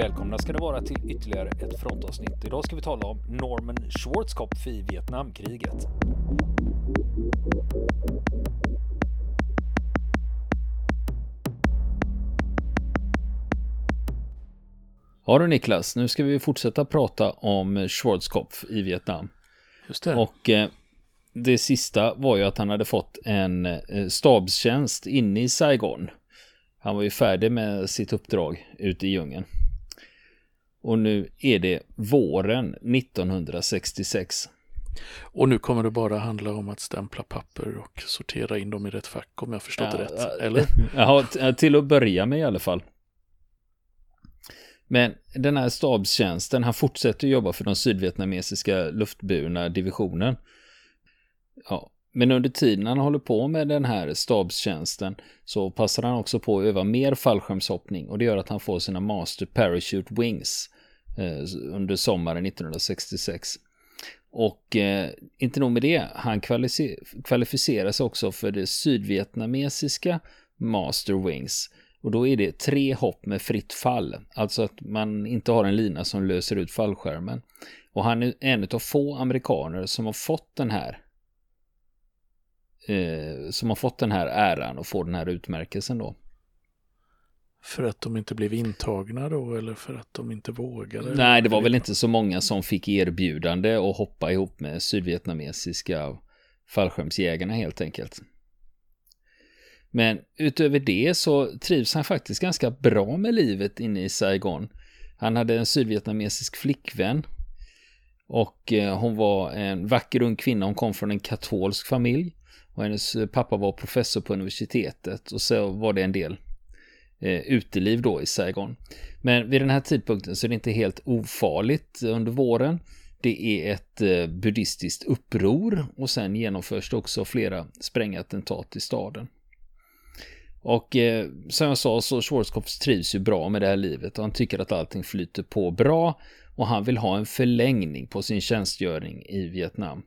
Välkomna ska det vara till ytterligare ett frontavsnitt. Idag ska vi tala om Norman Schwarzkopf i Vietnamkriget. Ja du Niklas, nu ska vi fortsätta prata om Schwarzkopf i Vietnam. Just det. Och eh, det sista var ju att han hade fått en eh, stabstjänst inne i Saigon. Han var ju färdig med sitt uppdrag ute i djungeln. Och nu är det våren 1966. Och nu kommer det bara handla om att stämpla papper och sortera in dem i rätt fack om jag förstått Ja, det rätt. Eller? Ja, till att börja med i alla fall. Men den här stabstjänsten, han fortsätter jobba för den sydvietnamesiska luftburna divisionen. Ja, men under tiden han håller på med den här stabstjänsten så passar han också på att öva mer fallskärmshoppning och det gör att han får sina Master Parachute Wings Eh, under sommaren 1966. Och eh, inte nog med det, han kvalificeras kvalificerar sig också för det sydvietnamesiska Master Wings. Och då är det tre hopp med fritt fall, alltså att man inte har en lina som löser ut fallskärmen. Och han är en av få amerikaner som har fått den här eh, som har fått den här äran och får den här utmärkelsen då. För att de inte blev intagna då eller för att de inte vågade? Nej, det var väl inte så många som fick erbjudande att hoppa ihop med sydvietnamesiska fallskärmsjägarna helt enkelt. Men utöver det så trivs han faktiskt ganska bra med livet inne i Saigon. Han hade en sydvietnamesisk flickvän och eh, hon var en vacker ung kvinna. Hon kom från en katolsk familj och hennes pappa var professor på universitetet och så var det en del eh, uteliv då i Saigon. Men vid den här tidpunkten så är det inte helt ofarligt under våren. Det är ett eh, buddhistiskt uppror och sen genomförs det också flera sprängattentat i staden. Och eh, som jag sa så Schwarzkopf trivs ju bra med det här livet och han tycker att allting flyter på bra och han vill ha en förlängning på sin tjänstgöring i Vietnam.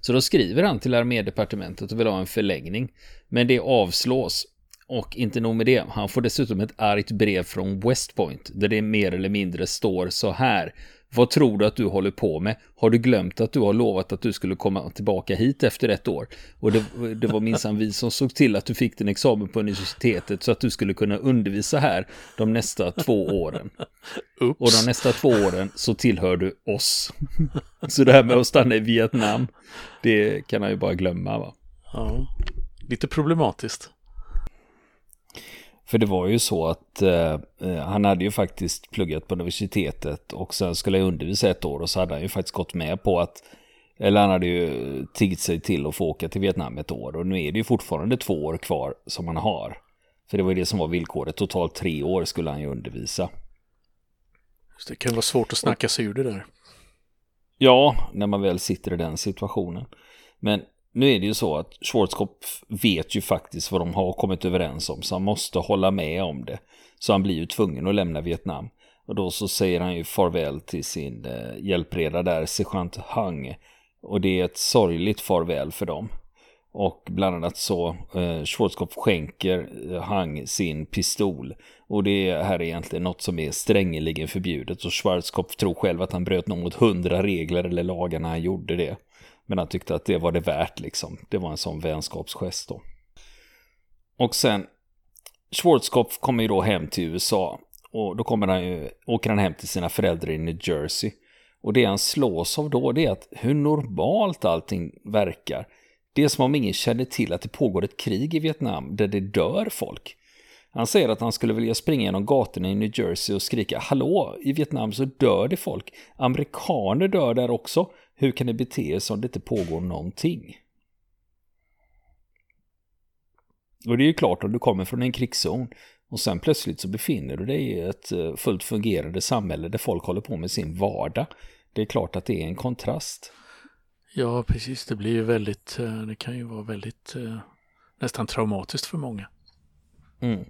Så då skriver han till armédepartementet och vill ha en förlängning. Men det avslås. Och inte nog med det, han får dessutom ett argt brev från West Point där det mer eller mindre står så här. Vad tror du att du håller på med? Har du glömt att du har lovat att du skulle komma tillbaka hit efter ett år? Och det, det var minsann vi som såg till att du fick din examen på universitetet så att du skulle kunna undervisa här de nästa två åren. Oops. Och de nästa två åren så tillhör du oss. Så det här med att stanna i Vietnam, det kan han ju bara glömma va. Ja, lite problematiskt. För det var ju så att eh, han hade ju faktiskt pluggat på universitetet och sen skulle jag undervisa ett år och så hade han ju faktiskt gått med på att eller han hade ju tiggt sig till att få åka till Vietnam ett år och nu är det ju fortfarande två år kvar som han har. För det var ju det som var villkoret, totalt tre år skulle han ju undervisa. Det kan vara svårt att snacka sig ur det där. Ja, när man väl sitter i den situationen. Men nu är det ju så att Schwarzkopf vet ju faktiskt vad de har kommit överens om, så han måste hålla med om det. Så han blir ju tvungen att lämna Vietnam. Och då så säger han ju farväl till sin eh, hjälpreda där, sergeant Hang. Och det är ett sorgligt farväl för dem. Och bland annat så eh, Schwarzkopf skänker eh, Hang sin pistol. Och det här är egentligen något som är strängeligen förbjudet. Och Schwarzkopf tror själv att han bröt något mot hundra regler eller lagar när han gjorde det. Men han tyckte att det var det värt liksom. Det var en sån vänskapsgest då. Och sen Schwarzkopf kommer ju då hem till USA. Och då kommer han ju, åker han hem till sina föräldrar i New Jersey. Och det han slås av då det är att hur normalt allting verkar. Det är som om ingen känner till att det pågår ett krig i Vietnam där det dör folk. Han säger att han skulle vilja springa genom gatorna i New Jersey och skrika Hallå, i Vietnam så dör det folk. Amerikaner dör där också. Hur kan ni bete er som det inte pågår någonting? Och det är ju klart om du kommer från en krigszon och sen plötsligt så befinner du dig i ett eh, fullt fungerande samhälle där folk håller på med sin vardag. Det är klart att det är en kontrast. Ja, precis. Det blir ju väldigt, eh, det kan ju vara väldigt eh, nästan traumatiskt för många. Mm.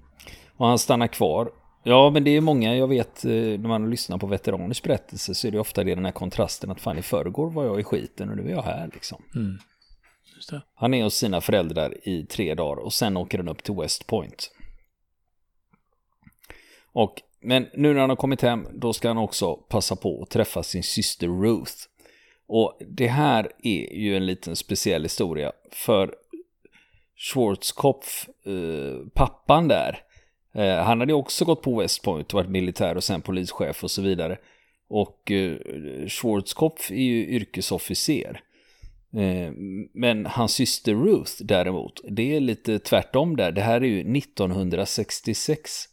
Och han stannar kvar. Ja, men det är många, jag vet, eh, när man lyssnar på veteraners berättelser så är det ofta det den här kontrasten att fan i förrgår var jag i skiten och nu är jag här liksom. Mm. Han är hos sina föräldrar i tre dagar och sen åker han upp till West Point. Och Men nu när han har kommit hem, då ska han också passa på att träffa sin syster Ruth. Och det här är ju en liten speciell historia, för Schwarzkopf, eh, pappan där, Eh, han hade också gått på West Point och varit militär och sen polischef och så vidare. Och eh, Schwarzkopf är ju yrkesofficer. Eh, men hans syster Ruth däremot, det är lite tvärtom där. Det här är ju 1966.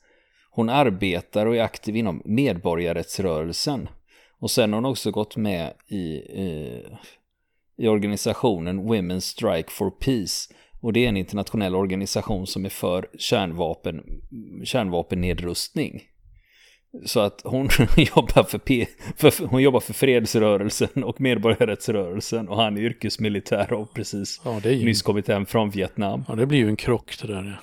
Hon arbetar och är aktiv inom medborgarrättsrörelsen. Och sen har hon också gått med i, i, i organisationen Women Strike for Peace. Och det är en internationell organisation som är för kärnvapen, kärnvapennedrustning. Så att hon jobbar för, P, för, hon jobbar för fredsrörelsen och medborgarrättsrörelsen och han är yrkesmilitär och precis ja, det är ju... nyss kommit hem från Vietnam. Ja, det blir ju en krock det där.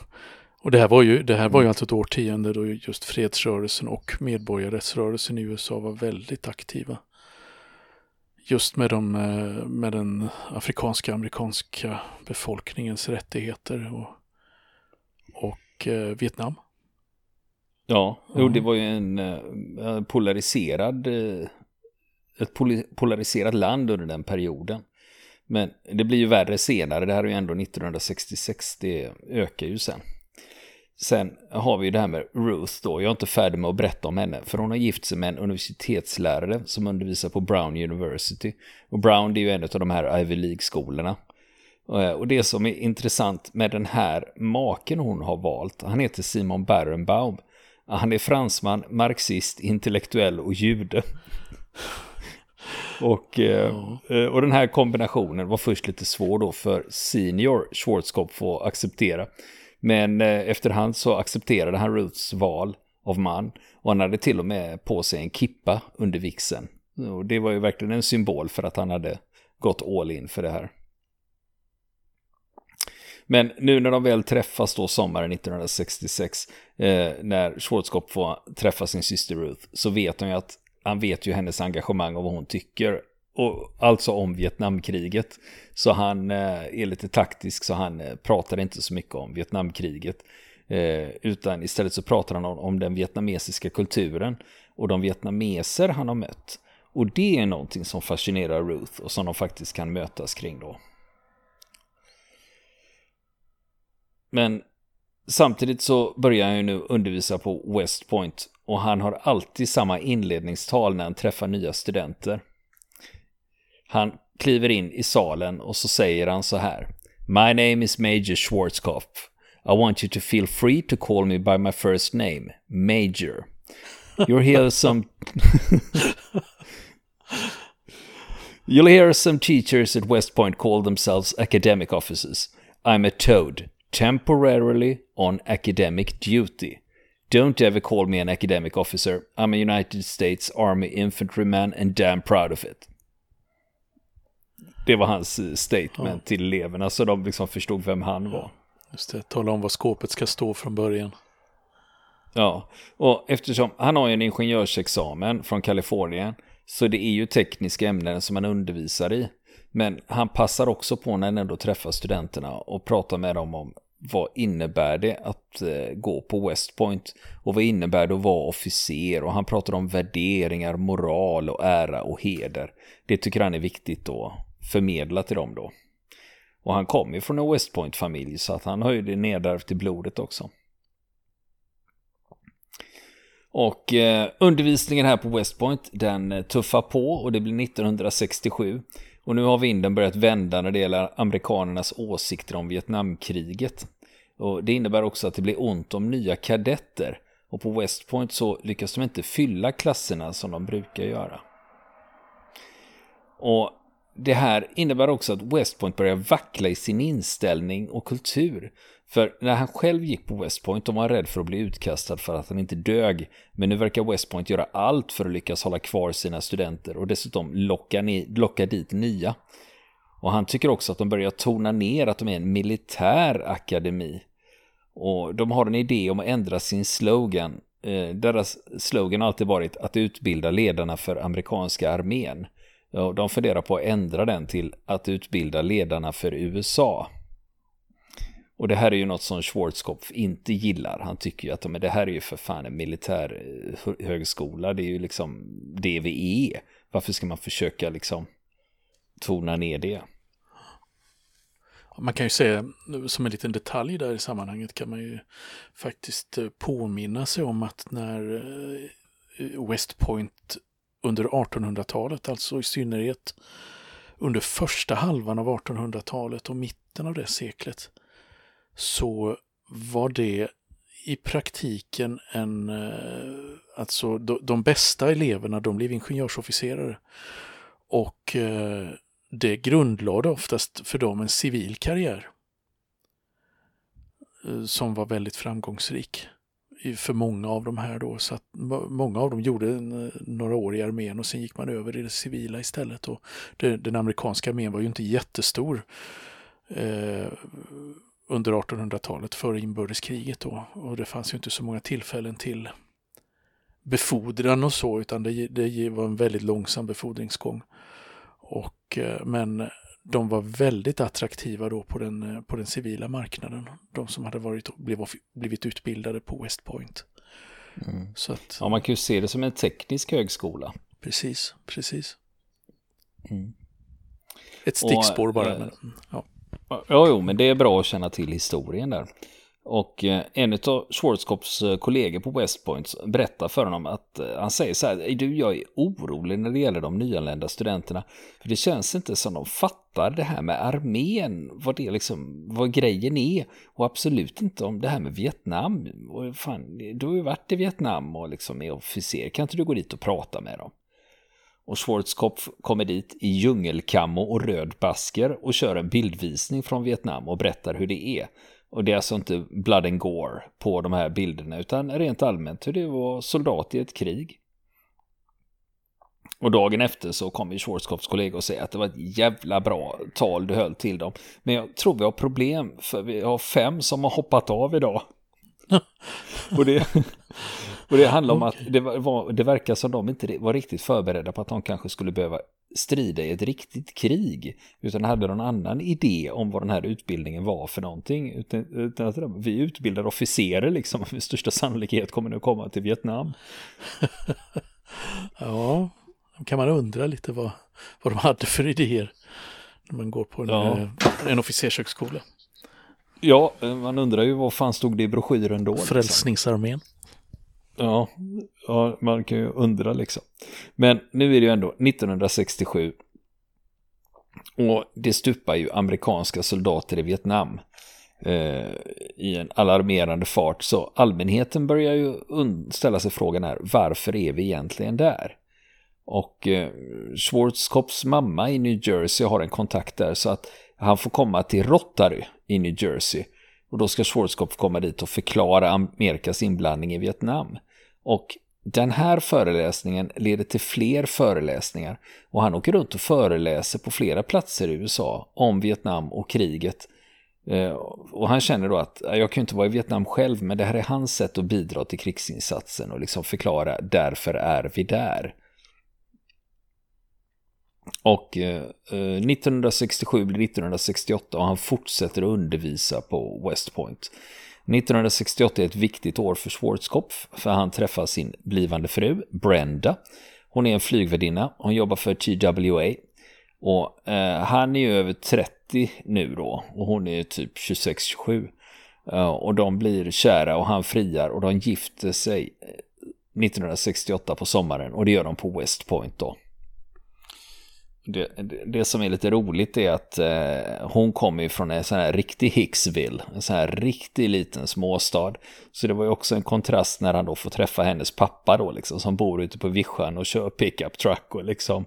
Och det här var ju, det här var ju alltså ett årtionde då just fredsrörelsen och medborgarrättsrörelsen i USA var väldigt aktiva. Just med, de, eh, med den afrikanska amerikanska befolkningens rättigheter och, och eh, Vietnam. Ja, mm. jo, det var ju en uh, polariserad, ett polariserat land under den perioden. Men det blir ju värre senare, det här är ju ändå 1966, det ökar ju sen. Sen har vi det här med Ruth då, jag är inte färdig med att berätta om henne, för hon har gift sig med en universitetslärare som undervisar på Brown University. Och Brown det är ju en av de här Ivy League-skolorna. Och det som är intressant med den här maken hon har valt, han heter Simon Barenbaum. Han är fransman, marxist, intellektuell och jude. och, ja. Eh, och den här kombinationen var först lite svår då för senior Schwarzkopf att acceptera. Men eh, efterhand så accepterade han Ruths val av man. Och han hade till och med på sig en kippa under vixen. Och det var ju verkligen en symbol för att han hade gått all in för det här. Men nu när de väl träffas då sommaren 1966, eh, när Schwarzkopf får träffa sin syster Ruth, så vet han ju att han vet ju hennes engagemang och vad hon tycker. Och alltså om Vietnamkriget. Så han eh, är lite taktisk så han eh, pratar inte så mycket om Vietnamkriget. Eh, utan istället så pratar han om, om den vietnamesiska kulturen och de vietnameser han har mött. Och det är någonting som fascinerar Ruth och som de faktiskt kan mötas kring då. Men samtidigt så börjar han ju nu undervisa på West Point och han har alltid samma inledningstal när han träffar nya studenter. Han kliver in i salen och så säger han så här. My name is Major Schwarzkopf. I want you to feel free to call me by my first name, Major. You'll hear some... You'll hear some teachers at West Point call themselves academic officers. I'm a toad temporarily on academic duty. Don't ever call me an academic officer. I'm a United States Army infantryman and damn proud of it. Det var hans eh, statement ja. till eleverna så de liksom förstod vem han var. Just det, tala om vad skåpet ska stå från början. Ja, och eftersom han har en ingenjörsexamen från Kalifornien så det är ju tekniska ämnen som han undervisar i. Men han passar också på när han ändå träffar studenterna och pratar med dem om vad innebär det att eh, gå på West Point? Och vad innebär det att vara officer? Och han pratar om värderingar, moral och ära och heder. Det tycker han är viktigt att förmedla till dem då. Och han kom ju från en West Point-familj så att han har ju det nedärvt i blodet också. Och eh, undervisningen här på West Point den eh, tuffar på och det blir 1967. Och nu har vinden börjat vända när det gäller amerikanernas åsikter om Vietnamkriget. Och det innebär också att det blir ont om nya kadetter. Och på West Point så lyckas de inte fylla klasserna som de brukar göra. Och det här innebär också att West Point börjar vackla i sin inställning och kultur. För när han själv gick på West Point, var han rädd för att bli utkastad för att han inte dög. Men nu verkar West Point göra allt för att lyckas hålla kvar sina studenter och dessutom locka, ni, locka dit nya. Och han tycker också att de börjar tona ner att de är en militär akademi. Och de har en idé om att ändra sin slogan. Eh, deras slogan har alltid varit att utbilda ledarna för amerikanska armén. Och de funderar på att ändra den till att utbilda ledarna för USA. Och det här är ju något som Schwarzkopf inte gillar. Han tycker ju att men det här är ju för fan en militär eh, högskola. Det är ju liksom det vi är. Varför ska man försöka liksom tona ner det? Man kan ju säga, eh, som en liten detalj där i sammanhanget kan man ju faktiskt eh, påminna sig om att när West Point under 1800-talet, alltså i synnerhet under första halvan av 1800-talet och mitten av det seklet, så var det i praktiken en, eh, alltså de, de bästa eleverna de blev ingenjörsofficerare. Och eh, det grundlade oftast för dem en civil karriär eh, som var väldigt framgångsrik för många av de här då. Så att många av dem gjorde eh, några år i armén och sen gick man över i det civila istället. Och det, den amerikanska armén var ju inte jättestor eh, under 1800-talet före inbördeskriget då. Och det fanns ju inte så många tillfällen till befordran och så utan det, det var en väldigt långsam befordringsgång. Och, eh, men de var väldigt attraktiva då på den, eh, på den civila marknaden. De som hade varit, blivit, blivit utbildade på West Point. Mm. Så att, ja, man kan ju se det som en teknisk högskola. Precis, precis. Mm. Ett stickspår Och, bara. Eh, men, ja. Ja, jo, men det är bra att känna till historien där. Och eh, en av Schwarzkopps eh, kollegor på West Point berättar för honom att eh, han säger så här, du jag är orolig när det gäller de nyanlända studenterna. För det känns inte som de fattar det här med armén, vad det liksom, vad grejen är. Och absolut inte om det här med Vietnam. Och fan, du har ju varit i Vietnam och liksom är officer, kan inte du gå dit och prata med dem? Och Schwarzkopf kommer dit i djungelkammo och röd basker och kör en bildvisning från Vietnam och berättar hur det är. Och det är alltså inte blood and gore på de här bilderna utan rent allmänt hur det var soldat i ett krig. Och dagen efter så kommer Schwarzkopfs kollega och säger att det var ett jävla bra tal du höll till dem. Men jag tror vi har problem för vi har fem som har hoppat av idag. och, det, och det handlar om att det, var, det verkar som de inte var riktigt förberedda på att de kanske skulle behöva strida i ett riktigt krig. Utan hade någon annan idé om vad den här utbildningen var för någonting. Utan, utan att vi utbildar officerare liksom med största sannolikhet kommer nu komma till Vietnam. ja, kan man undra lite vad, vad de hade för idéer när man går på en, ja. Eh, en officershögskola. Ja, man undrar ju vad fan stod det i broschyren då? Liksom? Ja, ja, man kan ju undra liksom. Men nu är det ju ändå 1967. Och det stupar ju amerikanska soldater i Vietnam eh, i en alarmerande fart. Så allmänheten börjar ju ställa sig frågan här, varför är vi egentligen där? Och eh, Schwarzkopfs mamma i New Jersey har en kontakt där så att han får komma till Rotary i New Jersey. Och då ska Schwarzkopf komma dit och förklara Amerikas inblandning i Vietnam. Och den här föreläsningen leder till fler föreläsningar och han åker runt och föreläser på flera platser i USA om Vietnam och kriget. Eh, och han känner då att jag kan inte vara i Vietnam själv men det här är hans sätt att bidra till krigsinsatsen och liksom förklara därför är vi där. Och eh, eh 1967 blir 1968 och han fortsätter att undervisa på West Point. 1968 är ett viktigt år för Schwarzkopf för han träffar sin blivande fru Brenda. Hon är en flygvärdinna, hon jobbar för TWA och eh, han är ju över 30 nu då och hon är typ 26-27. Eh, och de blir kära och han friar och de gifter sig eh, 1968 på sommaren och det gör de på West Point då. Det, det, som är lite roligt är att eh, hon kommer ju från en sån här riktig Hicksville, en sån här riktig liten småstad. Så det var ju också en kontrast när han då får träffa hennes pappa då liksom, som bor ute på vischan och kör pickup truck och liksom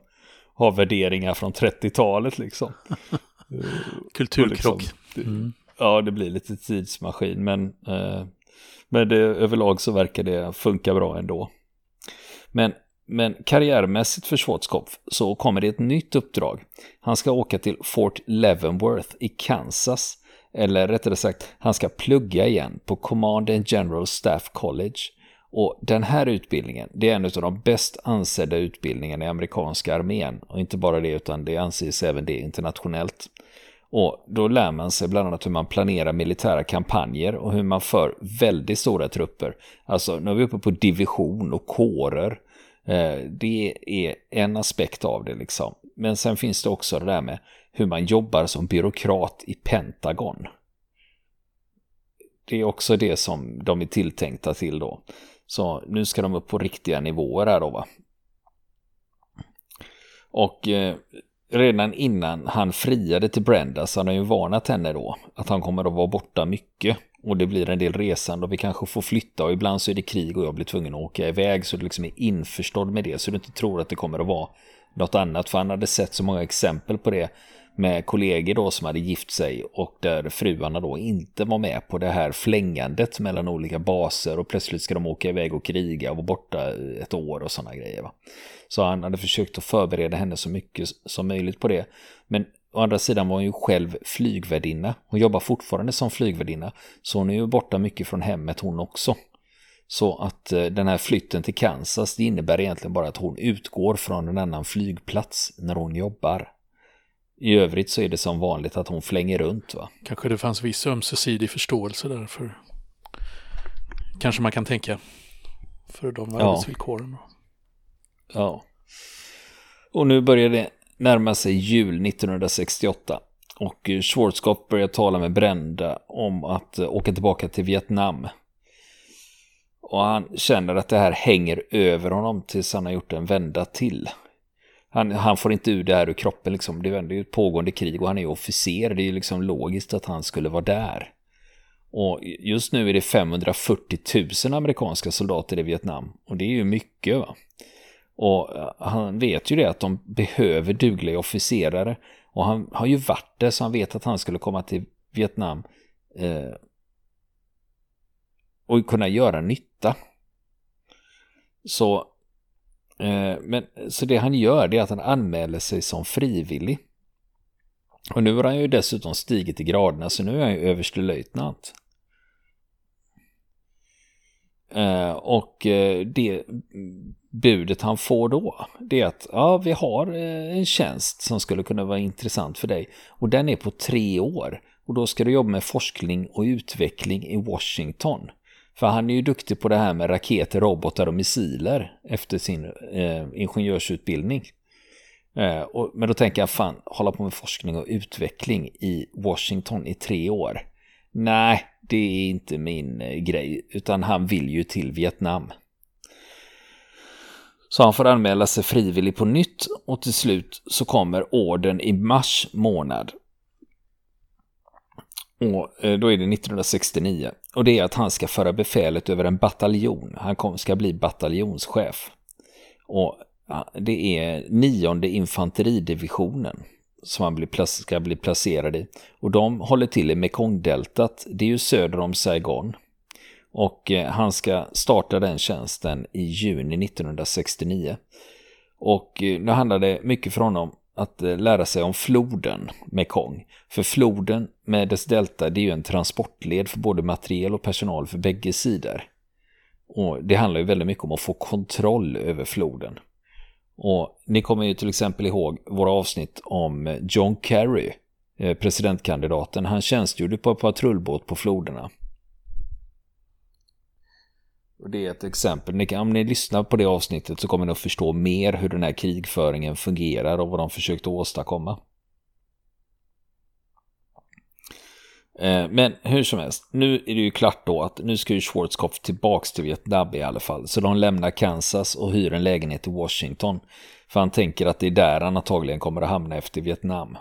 har värderingar från 30-talet liksom. Kulturkrock. Liksom, mm. Ja, det blir lite tidsmaskin, men, eh, men det, överlag så verkar det funka bra ändå. Men men karriärmässigt för Schwarzkopf så kommer det ett nytt uppdrag. Han ska åka till Fort Leavenworth i Kansas. Eller rättare sagt, han ska plugga igen på Command and General Staff College. Och den här utbildningen, det är en av de bäst ansedda utbildningarna i amerikanska armén. Och inte bara det, utan det anses även det internationellt. Och då lär man sig bland annat hur man planerar militära kampanjer och hur man för väldigt stora trupper. Alltså nu är vi uppe på division och kårer. Eh, det är en aspekt av det liksom. Men sen finns det också det där med hur man jobbar som byråkrat i Pentagon. Det är också det som de är tilltänkta till då. Så nu ska de upp på riktiga nivåer här då va. Och eh, redan innan han friade till Brenda så hade han ju varnat henne då att han kommer att vara borta mycket och det blir en del resande och vi kanske får flytta och ibland så är det krig och jag blir tvungen att åka iväg så du liksom är införstådd med det så du inte tror att det kommer att vara något annat för han hade sett så många exempel på det med kollegor då som hade gift sig och där fruarna då inte var med på det här flängandet mellan olika baser och plötsligt ska de åka iväg och kriga och vara borta ett år och sådana grejer. Va? Så han hade försökt att förbereda henne så mycket som möjligt på det. Men å andra sidan var hon ju själv flygvärdinna. Hon jobbar fortfarande som flygvärdinna. Så hon är ju borta mycket från hemmet hon också. Så att eh, den här flytten till Kansas det innebär egentligen bara att hon utgår från en annan flygplats när hon jobbar. I övrigt så är det som vanligt att hon flänger runt va. Kanske det fanns viss ömsesidig förståelse där för kanske man kan tänka för de arbetsvillkoren. Ja. Och nu börjar det närmar sig jul 1968 och eh, Schwarzkopf börjar tala med Brenda om att eh, åka tillbaka till Vietnam. Och han känner att det här hänger över honom tills han har gjort en vända till. Han, han får inte ur det här ur kroppen liksom. Det är ju ett pågående krig och han är ju officer. Det är ju liksom logiskt att han skulle vara där. Och just nu är det 540 000 amerikanska soldater i Vietnam. Och det är ju mycket va. Och eh, han vet ju det att de behöver dugliga officerare. Och han har ju varit där så han vet att han skulle komma till Vietnam eh, och kunna göra nytta. Så, eh, men, så det han gör det är att han anmäler sig som frivillig. Och nu har han ju dessutom stigit i graderna så nu är han ju överstelöjtnant. Eh, och eh, det budet han får då, det är att ja, vi har eh, en tjänst som skulle kunna vara intressant för dig. Och den är på tre år. Och då ska du jobba med forskning och utveckling i Washington. För han är ju duktig på det här med raketer, robotar och missiler efter sin eh, ingenjörsutbildning. Eh, och, men då tänker jag, fan, hålla på med forskning och utveckling i Washington i tre år. Nej, det är inte min eh, grej, utan han vill ju till Vietnam. Så han får anmäla sig frivillig på nytt och till slut så kommer orden i mars månad. Och eh, då är det 1969. Och det är att han ska föra befälet över en bataljon. Han ska bli bataljonschef. Och det är nionde infanteridivisionen som han ska bli placerad i. Och de håller till i Mekongdeltat. Det är ju söder om Saigon. Och eh, han ska starta den tjänsten i juni 1969. Och eh, nu handlar det mycket för honom att eh, lära sig om floden Mekong. För floden med dess delta det är ju en transportled för både materiel och personal för bägge sidor. Och det handlar ju väldigt mycket om att få kontroll över floden. Och ni kommer ju till exempel ihåg våra avsnitt om John Kerry, presidentkandidaten. Han tjänstgjorde på patrullbåt på floderna. Och det är ett exempel. Ni kan, om ni lyssnar på det avsnittet så kommer ni att förstå mer hur den här krigföringen fungerar och vad de försökte åstadkomma. Eh, men hur som helst, nu är det ju klart då att nu ska ju Schwarzkopf tillbaks till Vietnam i alla fall. Så de lämnar Kansas och hyr en lägenhet i Washington. För han tänker att det är där han antagligen kommer att hamna efter Vietnam.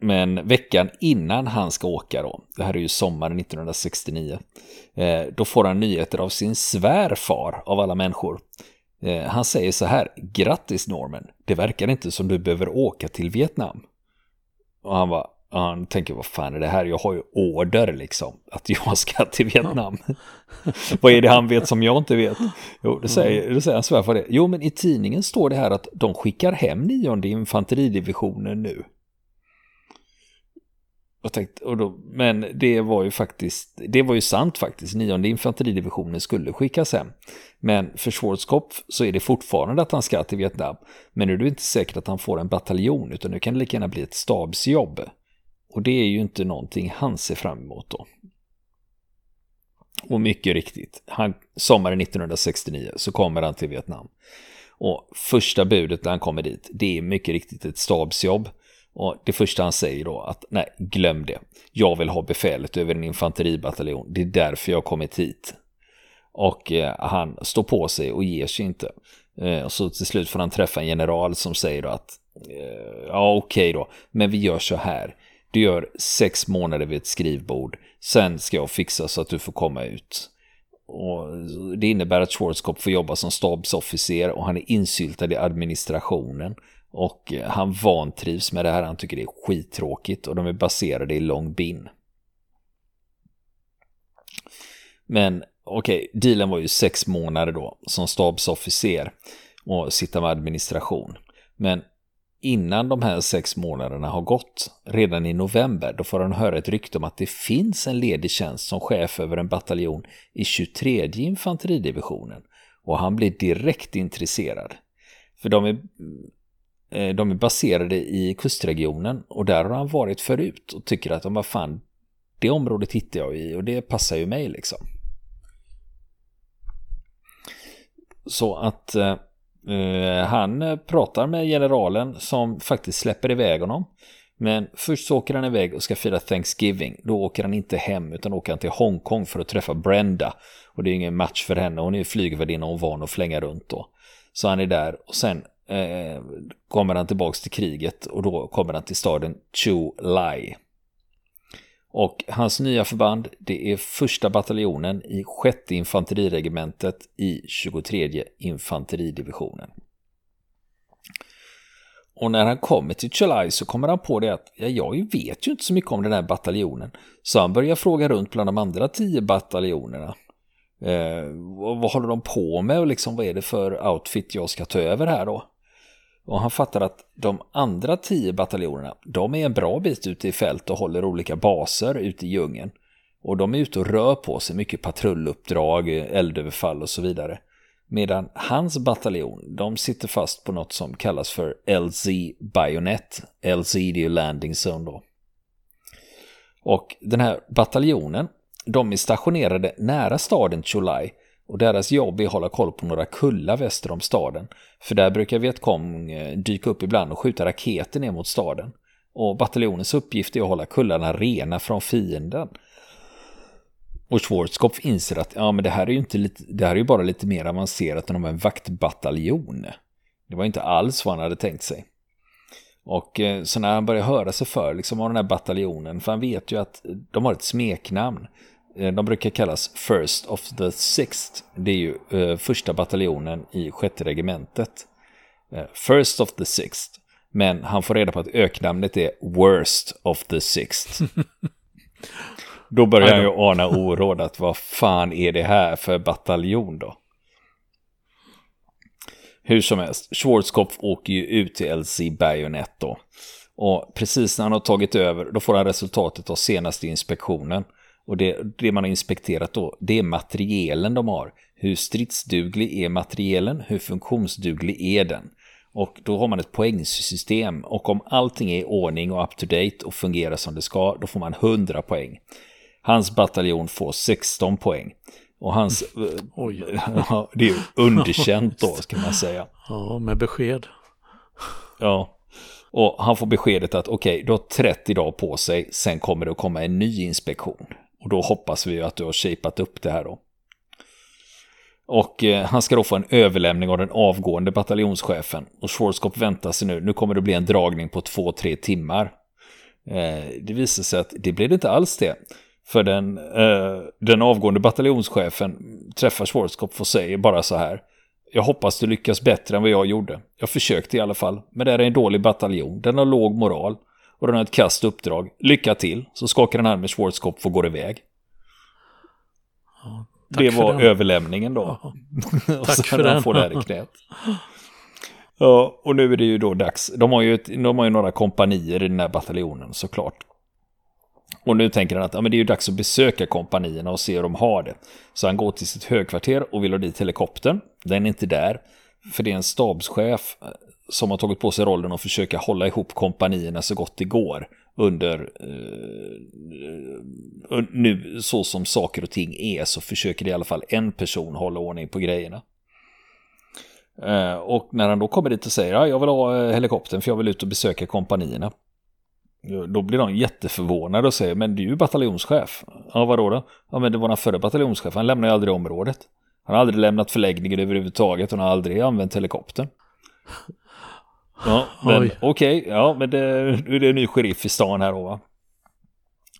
Men veckan innan han ska åka då, det här är ju sommaren 1969, eh, då får han nyheter av sin svärfar av alla människor. Eh, han säger så här, grattis Norman, det verkar inte som du behöver åka till Vietnam. Och han var, han tänker, vad fan är det här? Jag har ju order liksom, att jag ska till Vietnam. vad är det han vet som jag inte vet? Jo, det säger, det säger han svärfar det. Jo, men i tidningen står det här att de skickar hem nionde infanteridivisionen nu. Jag tänkte, och då, men det var ju faktiskt, det var ju sant faktiskt. Nionde infanteridivisionen skulle skickas hem. Men för Schwarzkopf så är det fortfarande att han ska till Vietnam. Men nu är det inte säkert att han får en bataljon, utan nu kan det lika gärna bli ett stabsjobb. Och det är ju inte någonting han ser fram emot då. Och mycket riktigt, han, sommaren 1969 så kommer han till Vietnam. Och första budet när han kommer dit, det är mycket riktigt ett stabsjobb. Och det första han säger då att nej, glöm det. Jag vill ha befälet över en infanteribataljon. Det är därför jag har kommit hit. Och eh, han står på sig och ger sig inte. Eh, och så till slut får han träffa en general som säger då att eh, ja okej okay då, men vi gör så här. Du gör sex månader vid ett skrivbord. Sen ska jag fixa så att du får komma ut. Och det innebär att Schwarzkopf får jobba som stabsofficer och han är insyltad i administrationen. Och eh, han vantrivs med det här, han tycker det är skittråkigt och de är baserade i Long Bin. Men okej, okay, dealen var ju sex månader då som stabsofficer och sitta med administration. Men innan de här sex månaderna har gått, redan i november, då får han höra ett rykte om att det finns en ledig tjänst som chef över en bataljon i 23 infanteridivisionen. Och han blir direkt intresserad. För de är, Eh, de är baserade i kustregionen och där har han varit förut och tycker att, vad fan, det området hittar jag i och det passar ju mig liksom. Så att eh, eh han eh, pratar med generalen som faktiskt släpper iväg honom. Men först så åker han iväg och ska fira Thanksgiving. Då åker han inte hem utan åker han till Hongkong för att träffa Brenda. Och det är ingen match för henne. Hon är ju flygvärdinna och van att flänga runt då. Så han är där och sen eh, kommer han tillbaks till kriget och då kommer han till staden Chu Lai. Och hans nya förband, det är första bataljonen i sjätte infanteriregementet i 23 infanteridivisionen. Och när han kommer till Chulai så kommer han på det att ja, jag vet ju inte så mycket om den här bataljonen. Så han börjar fråga runt bland de andra tio bataljonerna. Eh, vad håller de på med och liksom vad är det för outfit jag ska ta över här då? Och han fattar att de andra tio bataljonerna, de är en bra bit ute i fält och håller olika baser ute i djungeln. Och de är ute och rör på sig, mycket patrulluppdrag, eldöverfall och så vidare. Medan hans bataljon, de sitter fast på något som kallas för LZ Bayonet. LZ det är ju landing zone då. Och den här bataljonen, de är stationerade nära staden Chulai och deras jobb är att hålla koll på några kullar väster om staden. För där brukar Vietkong eh, dyka upp ibland och skjuta raketer ner mot staden. Och bataljonens uppgift är att hålla kullarna rena från fienden. Och Schwarzkopf inser att ja, men det här är ju inte lite, det här är ju bara lite mer avancerat än om en vaktbataljon. Det var inte alls vad han hade tänkt sig. Och eh, så när han börjar höra sig för liksom, av den här bataljonen, för han vet ju att de har ett smeknamn. Eh, de brukar kallas First of the Sixth. Det är ju eh, första bataljonen i sjätte regementet. Eh, First of the Sixth. Men han får reda på att öknamnet är Worst of the Sixth. då börjar han ju ana oråd att vad fan är det här för bataljon då? Hur som helst, Schwarzkopf åker ju ut till LC Bayonet då. Och precis när han har tagit över, då får han resultatet av senaste inspektionen. Och det, det man har inspekterat då, det är materielen de har. Hur stridsduglig är materielen? Hur funktionsduglig är den? Och då har man ett poängsystem och om allting är i ordning och up to date och fungerar som det ska, då får man 100 poäng. Hans bataljon får 16 poäng. Och hans... Oj. det är underkänt då, ska man säga. Ja, med besked. Ja. Och han får beskedet att okej, okay, du har 30 dagar på sig, sen kommer det att komma en ny inspektion. Och då hoppas vi att du har shapat upp det här då. Och eh, han ska då få en överlämning av den avgående bataljonschefen. Och Schwarzkopf väntar sig nu, nu kommer det bli en dragning på två, tre timmar. Eh, det visar sig att det blir det inte alls det. För den, eh, den avgående bataljonschefen träffar Schwarzkopf och säger bara så här. Jag hoppas du lyckas bättre än vad jag gjorde. Jag försökte i alla fall. Men det är en dålig bataljon. Den har låg moral och den har ett kast uppdrag. Lycka till, så skakar den här med Schwarzkopf och går iväg. Ja, det var den. överlämningen då. Ja, tack för den. får det här i knät. Ja, och nu är det ju då dags. De har ju, ett, de har ju några kompanier i den här bataljonen såklart. Och nu tänker han att ja, men det är ju dags att besöka kompanierna och se hur de har det. Så han går till sitt högkvarter och vill ha dit helikoptern. Den är inte där. För det är en stabschef som har tagit på sig rollen att försöka hålla ihop kompanierna så gott det går under eh, eh, nu så som saker och ting är så försöker i alla fall en person hålla ordning på grejerna. Eh, och när han då kommer dit och säger att jag vill ha eh, helikoptern för jag vill ut och besöka kompanierna. Då blir de jätteförvånade och säger men du är ju bataljonschef. Ja vadå då? Ja men det var den förre bataljonschefen, han lämnar ju aldrig området. Han har aldrig lämnat förläggningen överhuvudtaget, han har aldrig använt helikoptern. Ja, men okej, okay, ja men det, nu är det en ny sheriff i stan här då va.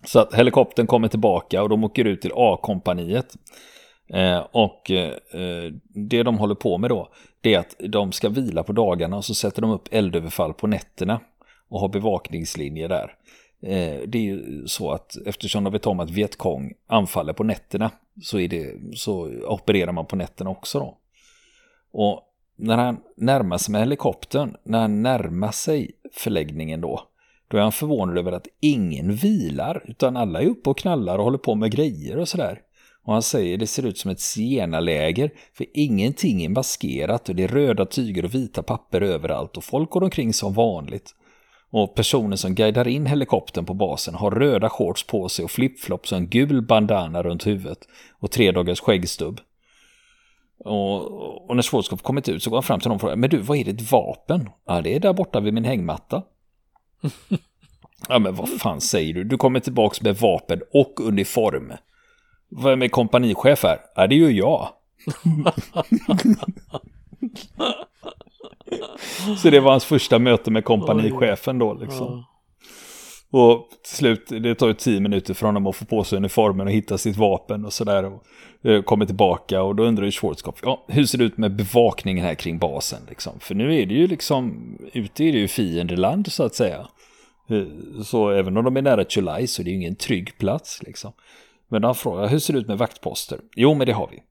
Så att helikoptern kommer tillbaka och de åker ut till A-kompaniet. Eh, och eh, det de håller på med då, det är att de ska vila på dagarna och så sätter de upp eldöverfall på nätterna och har bevakningslinjer där. Eh, det är ju så att eftersom de vet om att Vietkong anfaller på nätterna så, är det, så opererar man på nätterna också då. Och när han närmar sig med helikoptern, när han närmar sig förläggningen då, då är han förvånad över att ingen vilar, utan alla är uppe och knallar och håller på med grejer och sådär. Och han säger det ser ut som ett zigenarläger, för ingenting är maskerat och det är röda tyger och vita papper överallt och folk går omkring som vanligt. Och personen som guidar in helikoptern på basen har röda shorts på sig och flipflops och en gul bandana runt huvudet och tre dagars skäggstubb. Och, och när Schwarzkopf kommit ut så går han fram till någon och frågar, men du, vad är ditt vapen? Ja, det är där borta vid min hängmatta. ja, men vad fan säger du? Du kommer tillbaks med vapen och uniform. Vem är kompanichef här? Ja, det är ju jag. så det var hans första möte med kompanichefen då liksom. Och till slut, det tar ju tio minuter för honom att få på sig uniformen och hitta sitt vapen och sådär. Och eh, kommer tillbaka och då undrar ju Schwarzkopf, ja, hur ser det ut med bevakningen här kring basen liksom? För nu är det ju liksom, ute är det ju fiendeland så att säga. Eh, så även om de är nära Chulai så är det ju ingen trygg plats liksom. Men han frågar, hur ser det ut med vaktposter? Jo, men det har vi.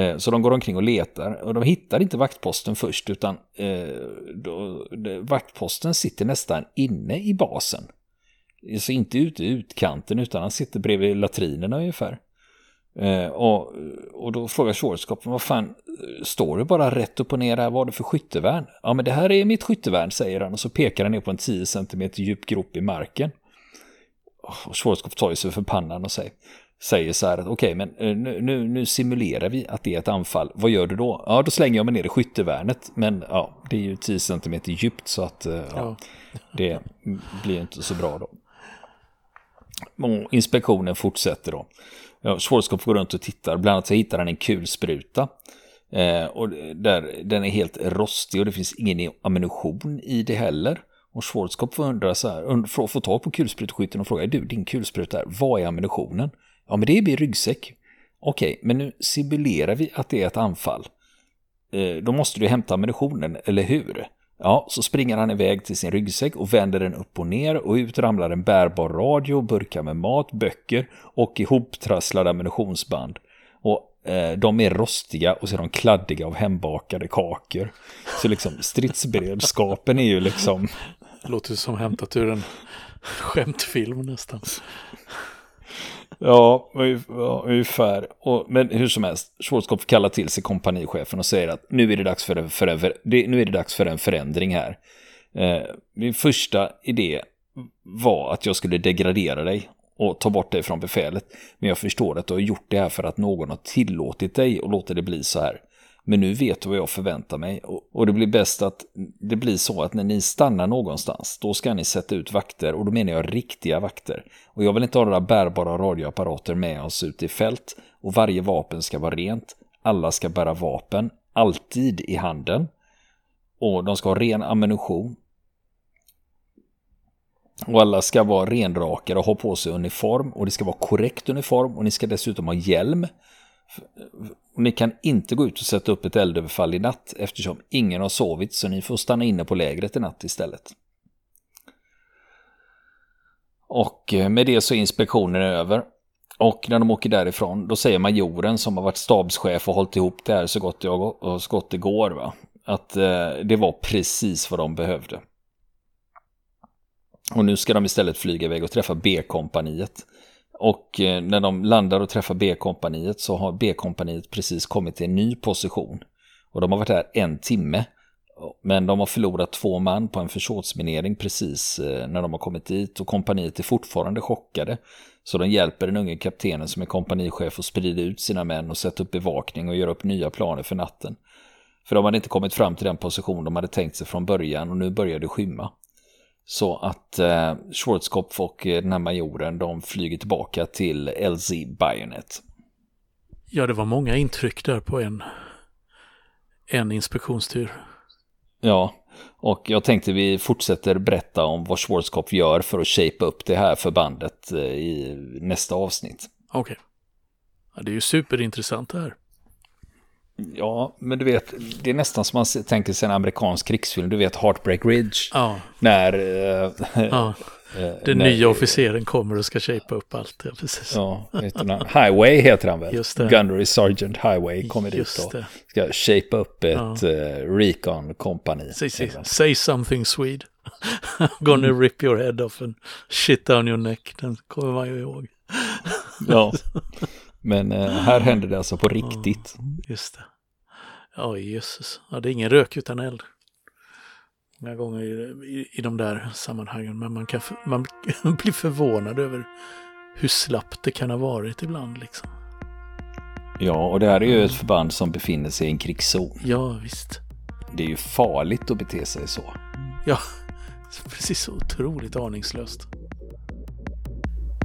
Eh, så de går omkring och letar och de hittar inte vaktposten först utan eh, då, vaktposten sitter nästan inne i basen. Så inte ute i utkanten utan han sitter bredvid latrinerna ungefär. Eh, och, och då frågar Schwarzkopf, vad fan, står det bara rätt upp och ner här, vad är det för skyttevärn? Ja men det här är mitt skyttevärn, säger han och så pekar han ner på en 10 cm djup grop i marken. Och Schwarzkopf tar sig för pannan och säger, säger så här att okej, okay, men eh, nu, nu, nu, simulerar vi att det är ett anfall. Vad gör du då? Ja, då slänger jag mig ner i skyttevärnet. Men ja, det är ju 10 cm djupt så att eh, ja, det blir inte så bra då. Och inspektionen fortsätter då. Ja, Schwarzkopf går runt och tittar. Bland annat så hittar han en kulspruta. Eh, och där, den är helt rostig och det finns ingen ammunition i det heller. Och Schwarzkopf undrar så här, får, får tag på kulspruteskytten och frågar, du din kulspruta, vad är ammunitionen? Ja, men det är min ryggsäck. Okej, men nu simulerar vi att det är ett anfall. Eh, då måste du hämta ammunitionen, eller hur? Ja, så springer han iväg till sin ryggsäck och vänder den upp och ner och ut ramlar en bärbar radio, burkar med mat, böcker och ihoptrasslade ammunitionsband. Och eh, de är rostiga och så är de kladdiga av hembakade kakor. Så liksom stridsberedskapen är ju liksom... Låter som hämtat ur en skämtfilm nästan. Ja, ungefär. Och, men hur som helst, Schwarzkopf kallar till sig kompanichefen och säger att nu är det dags för en, för en, nu är det dags för en förändring här. Eh, min första idé var att jag skulle degradera dig och ta bort dig från befälet. Men jag förstår att du har gjort det här för att någon har tillåtit dig och låter det bli så här. Men nu vet du vad jag förväntar mig och det blir bäst att det blir så att när ni stannar någonstans då ska ni sätta ut vakter och då menar jag riktiga vakter. Och jag vill inte ha några bärbara radioapparater med oss ut i fält och varje vapen ska vara rent. Alla ska bära vapen, alltid i handen. Och de ska ha ren ammunition. Och alla ska vara renrakade och ha på sig uniform och det ska vara korrekt uniform och ni ska dessutom ha hjälm. Ni kan inte gå ut och sätta upp ett eldöverfall i natt eftersom ingen har sovit så ni får stanna inne på lägret i natt istället. Och eh, med det så är inspektionen över. Och när de åker därifrån då säger majoren som har varit stabschef och hållit ihop det här så gott, jag, så gott det går va? att eh, det var precis vad de behövde. Och nu ska de istället flyga iväg och träffa B-kompaniet. Och eh, när de landar och träffar B-kompaniet så har B-kompaniet precis kommit till en ny position. Och de har varit här en timme. Men de har förlorat två man på en försåtsminering precis eh, när de har kommit dit och kompaniet är fortfarande chockade. Så de hjälper den unge kaptenen som är kompanichef att sprida ut sina män och sätta upp bevakning och göra upp nya planer för natten. För de hade inte kommit fram till den position de hade tänkt sig från början och nu börjar det skymma. Så att eh, Schwarzkopf och eh, den här majoren de flyger tillbaka till LZ Bayonet. Ja, det var många intryck där på en, en inspektionstur. Ja, och jag tänkte vi fortsätter berätta om vad Schwarzkopf gör för att shape upp det här förbandet eh, i nästa avsnitt. Okej. Okay. Ja, det är ju superintressant det här. Ja, men du vet, det är nästan som man tänker sig en amerikansk krigsfilm. Du vet Heartbreak Ridge. Ja. När... Äh, ja. Den när, nya officeren kommer och ska shape upp allt. Ja, precis. Ja, Highway heter han väl? Just det. Gunnery Sergeant Highway kommer Just dit och ska shape upp ett ja. uh, recon-kompani. Say, say, say, something Swede. Gonna mm. rip your head off and shit down your neck. Den kommer man ju ihåg. ja. Men eh, här händer det alltså på riktigt. Just det. Ja, jösses. Ja, det är ingen rök utan eld. Många gånger i, i, i de där sammanhangen. Men man, kan, man blir förvånad över hur slappt det kan ha varit ibland. Liksom. Ja, och det här är ju ett förband som befinner sig i en krigszon. Ja, visst. Det är ju farligt att bete sig så. Ja, precis så otroligt aningslöst.